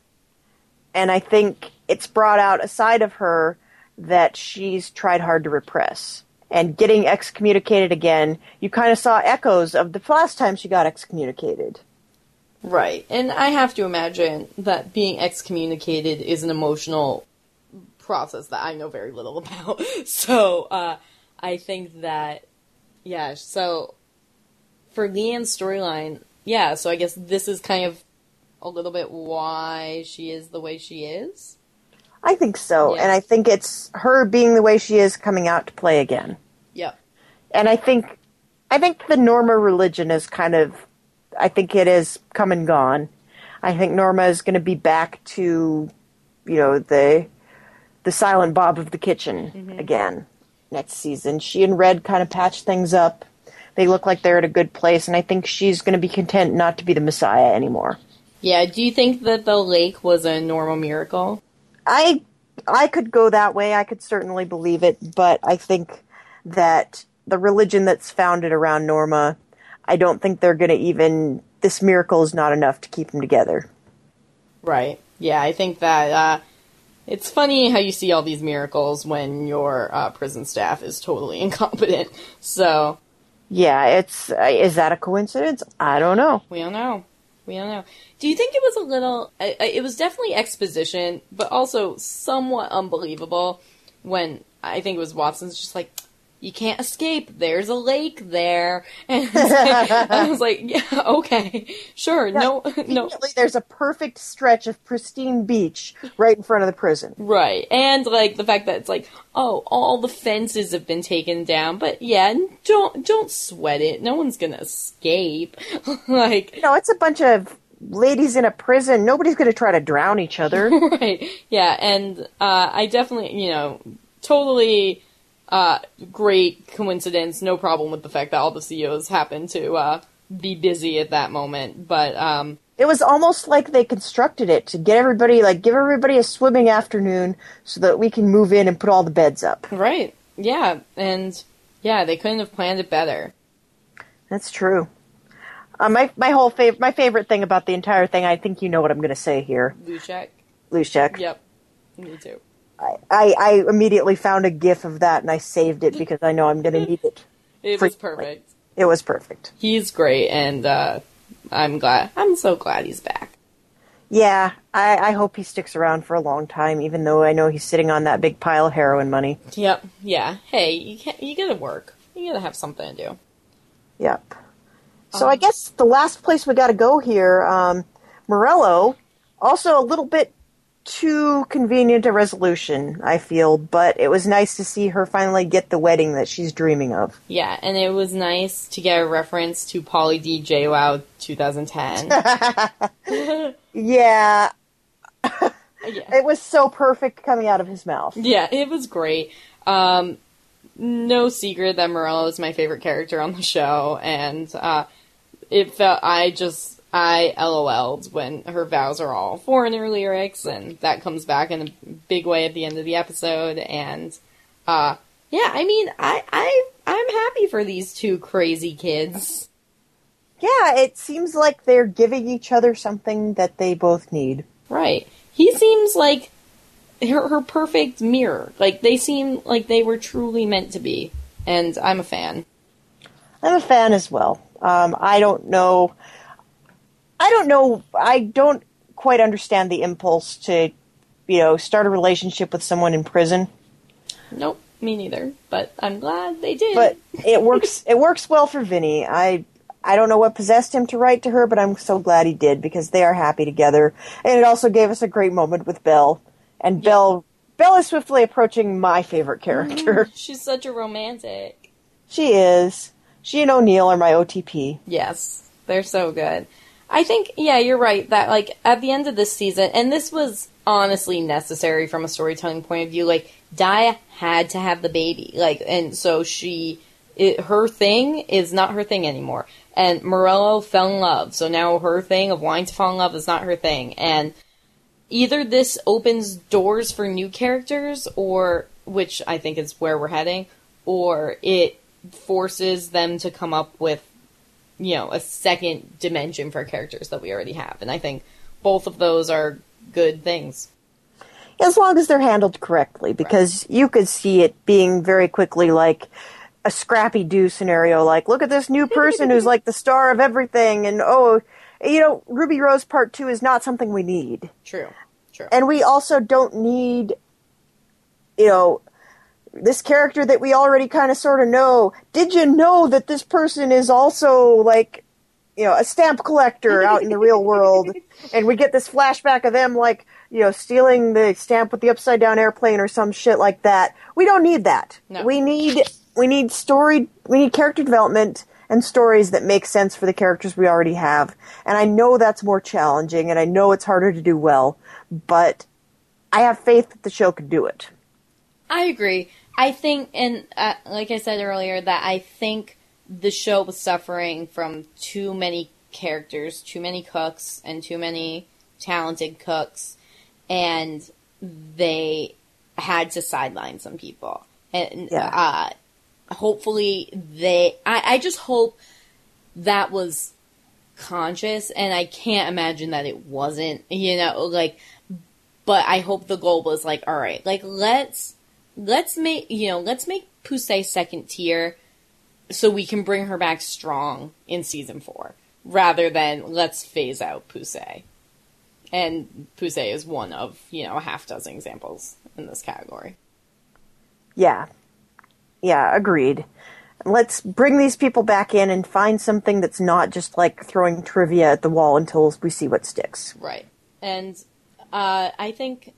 And I think it's brought out a side of her that she's tried hard to repress. And getting excommunicated again, you kind of saw echoes of the last time she got excommunicated. Right. And I have to imagine that being excommunicated is an emotional process that I know very little <laughs> about. So, uh, I think that, yeah, so for Leanne's storyline, yeah, so I guess this is kind of a little bit why she is the way she is. I think so. Yeah. And I think it's her being the way she is coming out to play again. Yeah. And I think I think the Norma religion is kind of I think it has come and gone. I think Norma is going to be back to, you know, the the silent Bob of the kitchen mm-hmm. again next season. She and Red kind of patch things up. They look like they're at a good place, and I think she's going to be content not to be the Messiah anymore. Yeah. Do you think that the lake was a Norma miracle? I I could go that way. I could certainly believe it, but I think that the religion that's founded around Norma I don't think they're going to even. This miracle is not enough to keep them together. Right. Yeah, I think that uh, it's funny how you see all these miracles when your uh, prison staff is totally <laughs> incompetent. So. Yeah, it's uh, is that a coincidence? I don't know. We don't know. We don't know. Do you think it was a little? it was definitely exposition, but also somewhat unbelievable when I think it was Watson's just like, you can't escape. There's a lake there. <laughs> And I was like, yeah, okay, sure. Yeah, no, <laughs> no. There's a perfect stretch of pristine beach right in front of the prison. Right. And like the fact that it's like, oh, all the fences have been taken down, but yeah, don't, don't sweat it. No one's gonna escape. <laughs> like, know, it's a bunch of ladies in a prison. Nobody's gonna try to drown each other. right. Yeah. And, uh, I definitely, you know, totally, uh, great coincidence, no problem with the fact that all the COs happen to uh, be busy at that moment. But um, it was almost like they constructed it to get everybody, like, give everybody a swimming afternoon so that we can move in and put all the beds up. Right. Yeah. And yeah, they couldn't have planned it better. That's true. Uh, my my whole favorite my favorite thing about the entire thing, I think you know what I'm going to say here. Luschek. Luschek. Yep. Me too. I, I, immediately found a GIF of that and I saved it because I know I'm going to need it. It was perfect. It was perfect. He's great, and uh, I'm glad. I'm so glad he's back. Yeah, I, I hope he sticks around for a long time, even though I know he's sitting on that big pile of heroin money. Yep. Yeah. Hey, you can't, you gotta work. You gotta have something to do. Yep. So um, I guess the last place we got to go here, um, Morello, also a little bit too convenient a resolution, I feel, but it was nice to see her finally get the wedding that she's dreaming of. Yeah, and it was nice to get a reference to Pauly D. J. Wow 2010. <laughs> <laughs> yeah. yeah. It was so perfect coming out of his mouth. Yeah, it was great. Um, no secret that Morello is my favorite character on the show, and uh, it felt I just I LOL'd when her vows are all foreigner lyrics, and that comes back in a big way at the end of the episode. And uh, yeah, I mean, I I I'm happy for these two crazy kids. Yeah, it seems like they're giving each other something that they both need. Right. He seems like her, her perfect mirror. Like they seem like they were truly meant to be, and I'm a fan. I'm a fan as well. Um, I don't know. I don't know. I don't quite understand the impulse to, you know, start a relationship with someone in prison. Nope, me neither. But I'm glad they did. But it <laughs> works. it works well for Vinny. I I don't know what possessed him to write to her, but I'm so glad he did because they are happy together. And it also gave us a great moment with Bell. And Bell Bell is swiftly approaching my favorite mm-hmm. character. <laughs> She's such a romantic. She is. She and O'Neill are my OTP. Yes, they're so good. I think, yeah, you're right. That like at the end of this season, and this was honestly necessary from a storytelling point of view. Like Daya had to have the baby, like, and so she, it, her thing is not her thing anymore. And Morello fell in love, so now her thing of wanting to fall in love is not her thing. And either this opens doors for new characters, or which I think is where we're heading, or it forces them to come up with you know a second dimension for characters that we already have. And i think both of those are good things. As long as they're handled correctly, because you could see it being very quickly like a Scrappy-Doo scenario, like, look at this new person who's like the star of everything, and oh, you know, Ruby Rose Part 2 is not something we need. true. True. And we also don't need, you know, this character that we already kind of sort of know. Did you know that this person is also like, you know, a stamp collector out in the real world? <laughs> And we get this flashback of them like, you know, stealing the stamp with the upside down airplane or some shit like that. We don't need that. No. We need we need story we need character development and stories that make sense for the characters we already have. And I know that's more challenging and I know it's harder to do well, but I have faith that the show can do it. I agree. I think, and uh, like I said earlier, that I think the show was suffering from too many characters, too many cooks, and too many talented cooks, and they had to sideline some people. And Yeah. uh, hopefully, they. I, I just hope that was conscious, and I can't imagine that it wasn't. You know, like but I hope the goal was like, all right, like let's let's make you know let's make Poussey second tier, so we can bring her back strong in season four, rather than let's phase out Poussey. And Poussey is one of you know a half dozen examples in this category. Yeah. Yeah, agreed. Let's bring these people back in and find something that's not just like throwing trivia at the wall until we see what sticks. Right. And uh, I think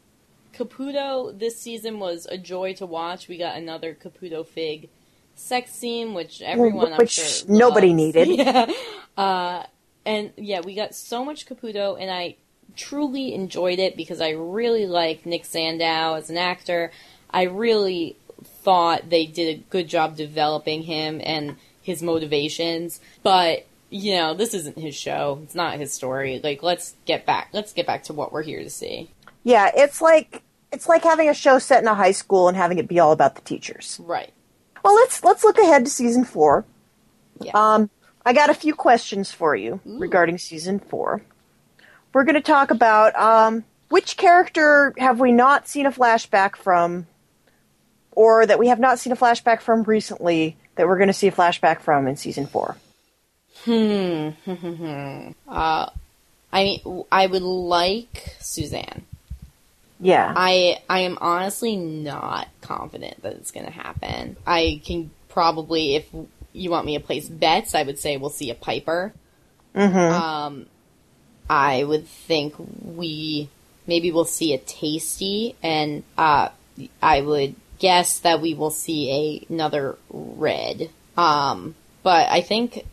Caputo this season was a joy to watch. We got another Caputo Fig sex scene, which everyone which sure nobody loves. needed. <laughs> Yeah. Uh, and yeah, we got so much Caputo, and I truly enjoyed it because I really like Nick Sandow as an actor. I really thought they did a good job developing him and his motivations, but you know, this isn't his show. It's not his story. Like, let's get back. Let's get back to what we're here to see. Yeah, it's like it's like having a show set in a high school and having it be all about the teachers. Right. Well, let's let's look ahead to season 4. Yeah. Um I got a few questions for you regarding season 4. We're going to talk about um which character have we not seen a flashback from or that we have not seen a flashback from recently that we're going to see a flashback from in season 4. Hmm. <laughs> uh, I mean, I would like Suzanne. Yeah. I I am honestly not confident that it's going to happen. I can probably, if you want me to place bets, I would say we'll see a Piper. Um, I would think we maybe we'll see a Taystee, and uh, I would guess that we will see a, another Red. Um, but I think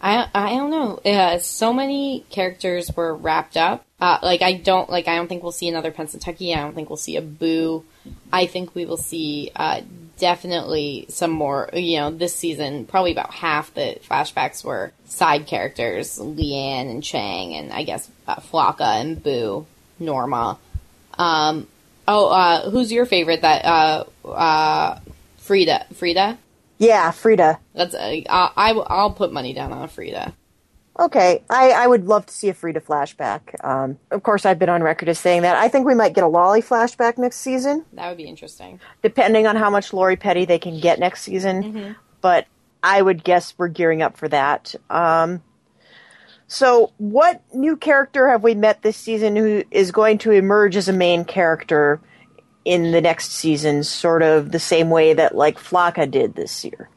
I I don't know. Uh, so many characters were wrapped up. Uh, like I don't like. I don't think we'll see another Pennsatucky. I don't think we'll see a Boo. I think we will see uh, definitely some more. You know, this season probably about half the flashbacks were side characters: Leanne and Chang, and I guess uh, Flocka and Boo, Norma. Um, oh, uh, who's your favorite? That uh, uh, Frida. Frida. yeah, Frida. That's uh, I, I'll put money down on Frida. Okay, I, I would love to see a Frida flashback. Um, of course, I've been on record as saying that. I think we might get a Lolly flashback next season, That would be interesting. depending on how much Lori Petty they can get next season. But I would guess we're gearing up for that. Um, so, what new character have we met this season who is going to emerge as a main character in the next season, sort of the same way that like Flocka did this year?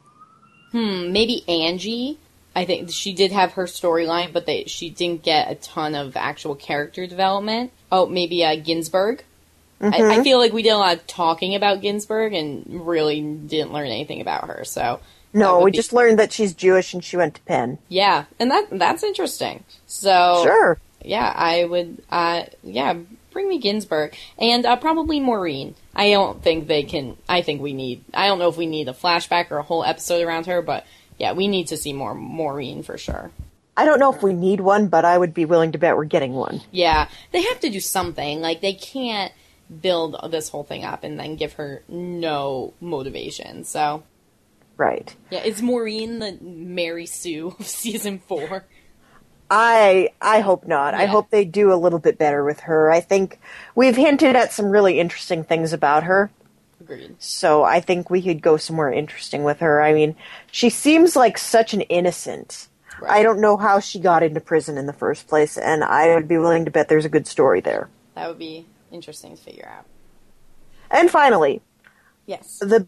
Hmm, maybe Angie. I think she did have her storyline, but they she didn't get a ton of actual character development. Oh, maybe uh, Ginsburg. I, I feel like we did a lot of talking about Ginsburg and really didn't learn anything about her. So No, we be- just learned that she's Jewish and she went to Penn. yeah, and that that's interesting. So Sure. yeah, I would. Uh, yeah, bring me Ginsburg and uh, probably Maureen. I don't think they can. I think we need. I don't know if we need a flashback or a whole episode around her, but yeah, we need to see more Maureen for sure. I don't know if we need one, but I would be willing to bet we're getting one. Yeah, they have to do something. Like they can't build this whole thing up and then give her no motivation. So Right. yeah, is Maureen the Mary Sue of <laughs> season four? I I hope not. I hope they do a little bit better with her. I think we've hinted at some really interesting things about her. Agreed. So I think we could go somewhere interesting with her. I mean, she seems like such an innocent. Right. I don't know how she got into prison in the first place, and I would be willing to bet there's a good story there. That would be interesting to figure out. And finally, Yes. the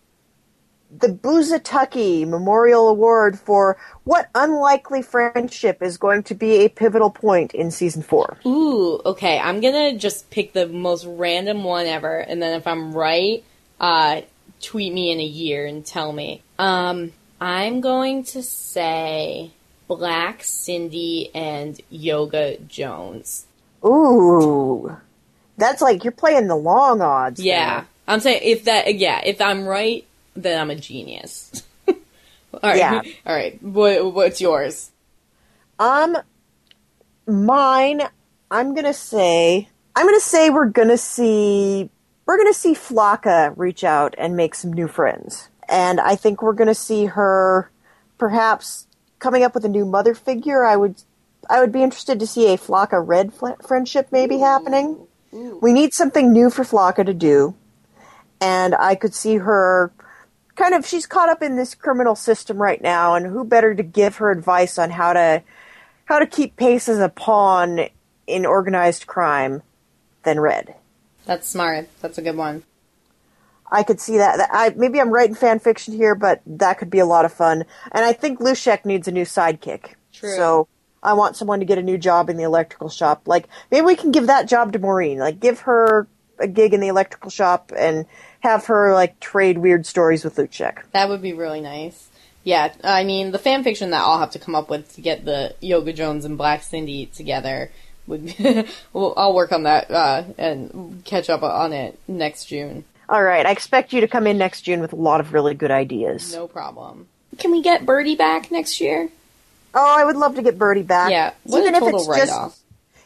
the Boozatucky Memorial Award for what unlikely friendship is going to be a pivotal point in season four. Ooh, okay. I'm gonna just pick the most random one ever, and then if I'm right, uh, tweet me in a year and tell me. Um, I'm going to say Black Cindy and Yoga Jones. Ooh, that's like you're playing the long odds. there. Yeah, I'm saying if that, yeah, if I'm right, then I'm a genius. <laughs> all right, Yeah. <laughs> all right. What, what's yours? Um, mine. I'm gonna say. I'm gonna say we're gonna see. We're gonna see Flocka reach out and make some new friends, and I think we're gonna see her, perhaps coming up with a new mother figure. I would. I would be interested to see a Flocka Red fl- friendship maybe happening. We need something new for Flocka to do, and I could see her kind of. She's caught up in this criminal system right now, and who better to give her advice on how to how to keep pace as a pawn in organized crime than Red. That's smart. That's a good one. I could see that. I, maybe I'm writing fan fiction here, but that could be a lot of fun. And I think Luschek needs a new sidekick. True. So I want someone to get a new job in the electrical shop. Like maybe we can give that job to Maureen. Like give her a gig in the electrical shop and have her like trade weird stories with Luschek. That would be really nice. Yeah, I mean, the fan fiction that I'll have to come up with to get the Yoga Jones and Black Cindy together would. <laughs> well, I'll work on that uh, and catch up on it next June. All right, I expect you to come in next June with a lot of really good ideas. No problem. Can we get Berdie back next year? Oh, I would love to get Berdie back. Yeah, what even a if total it's write just off.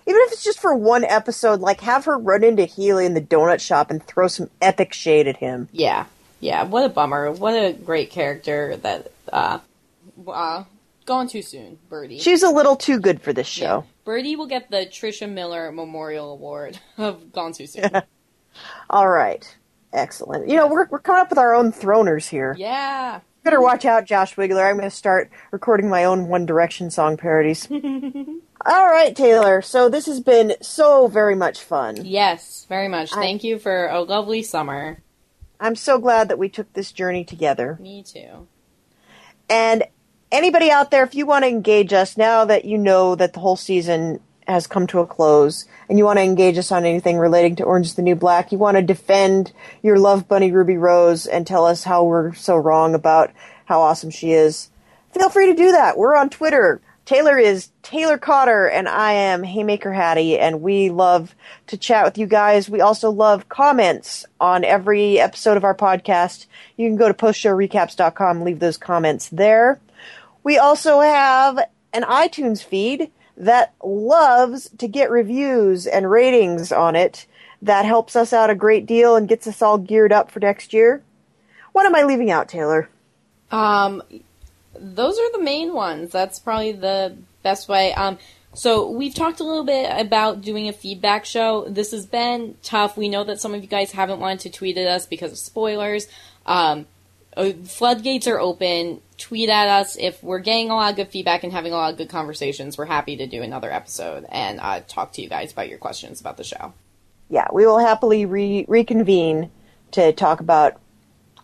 even if it's just for one episode, like have her run into Healy in the donut shop and throw some epic shade at him. Yeah, yeah. What a bummer. What a great character that. Uh, uh, gone too soon, Berdie. She's a little too good for this Yeah. Berdie will get the Tricia Miller Memorial Award of Gone Too Soon. <laughs> All right, excellent. You know, we're we're coming up with our own throners here. yeah. Better watch out, Josh Wigler. I'm going to start recording my own One Direction song parodies. <laughs> All right, Taylor. So this has been so very much fun. Yes, very much. I- Thank you for a lovely summer. I'm so glad that we took this journey together. Me too. And anybody out there, if you want to engage us now that you know that the whole season has come to a close and you want to engage us on anything relating to Orange is the New Black, you want to defend your love bunny Ruby Rose and tell us how we're so wrong about how awesome she is, feel free to do that. We're on Twitter. Taylor is Taylor Cotter and I am Haymaker Hattie and we love to chat with you guys. We also love comments on every episode of our podcast. You can go to postshowrecaps.com, leave those comments there. We also have an iTunes feed that loves to get reviews and ratings on it. That helps us out a great deal and gets us all geared up for next year. What am I leaving out, Taylor? Um, those are the main ones. That's probably the best way. Um, so we've talked a little bit about doing a feedback show. This has been tough. We know that some of you guys haven't wanted to tweet at us because of spoilers. Um, floodgates are open. Tweet at us if we're getting a lot of good feedback and having a lot of good conversations. We're happy to do another episode and uh, talk to you guys about your questions about the show. Yeah, we will happily re- reconvene to talk about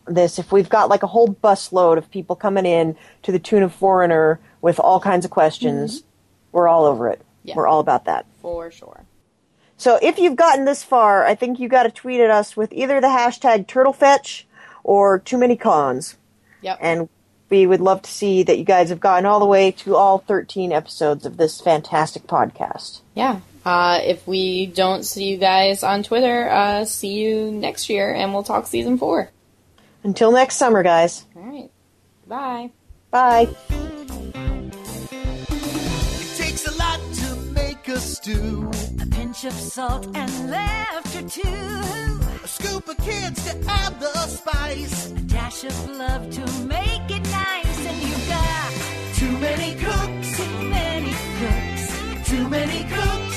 this. If we've got like a whole busload of people coming in to the tune of Foreigner with all kinds of questions, we're all over it. Yeah. We're all about that. For sure. So if you've gotten this far, I think you got to tweet at us with either the hashtag TurtleFetch or Too Many Cons. Yep. And we would love to see that you guys have gotten all the way to all 13 episodes of this fantastic podcast. yeah. Uh, if we don't see you guys on Twitter, uh, see you next year and we'll talk season four. Until next summer, guys. All right. Bye. Bye. It takes a lot to make a stew. A pinch of salt and laughter too. Scoop of kids to add the spice. A dash of love to make it nice. And you got Too many cooks. too many cooks. Too many cooks.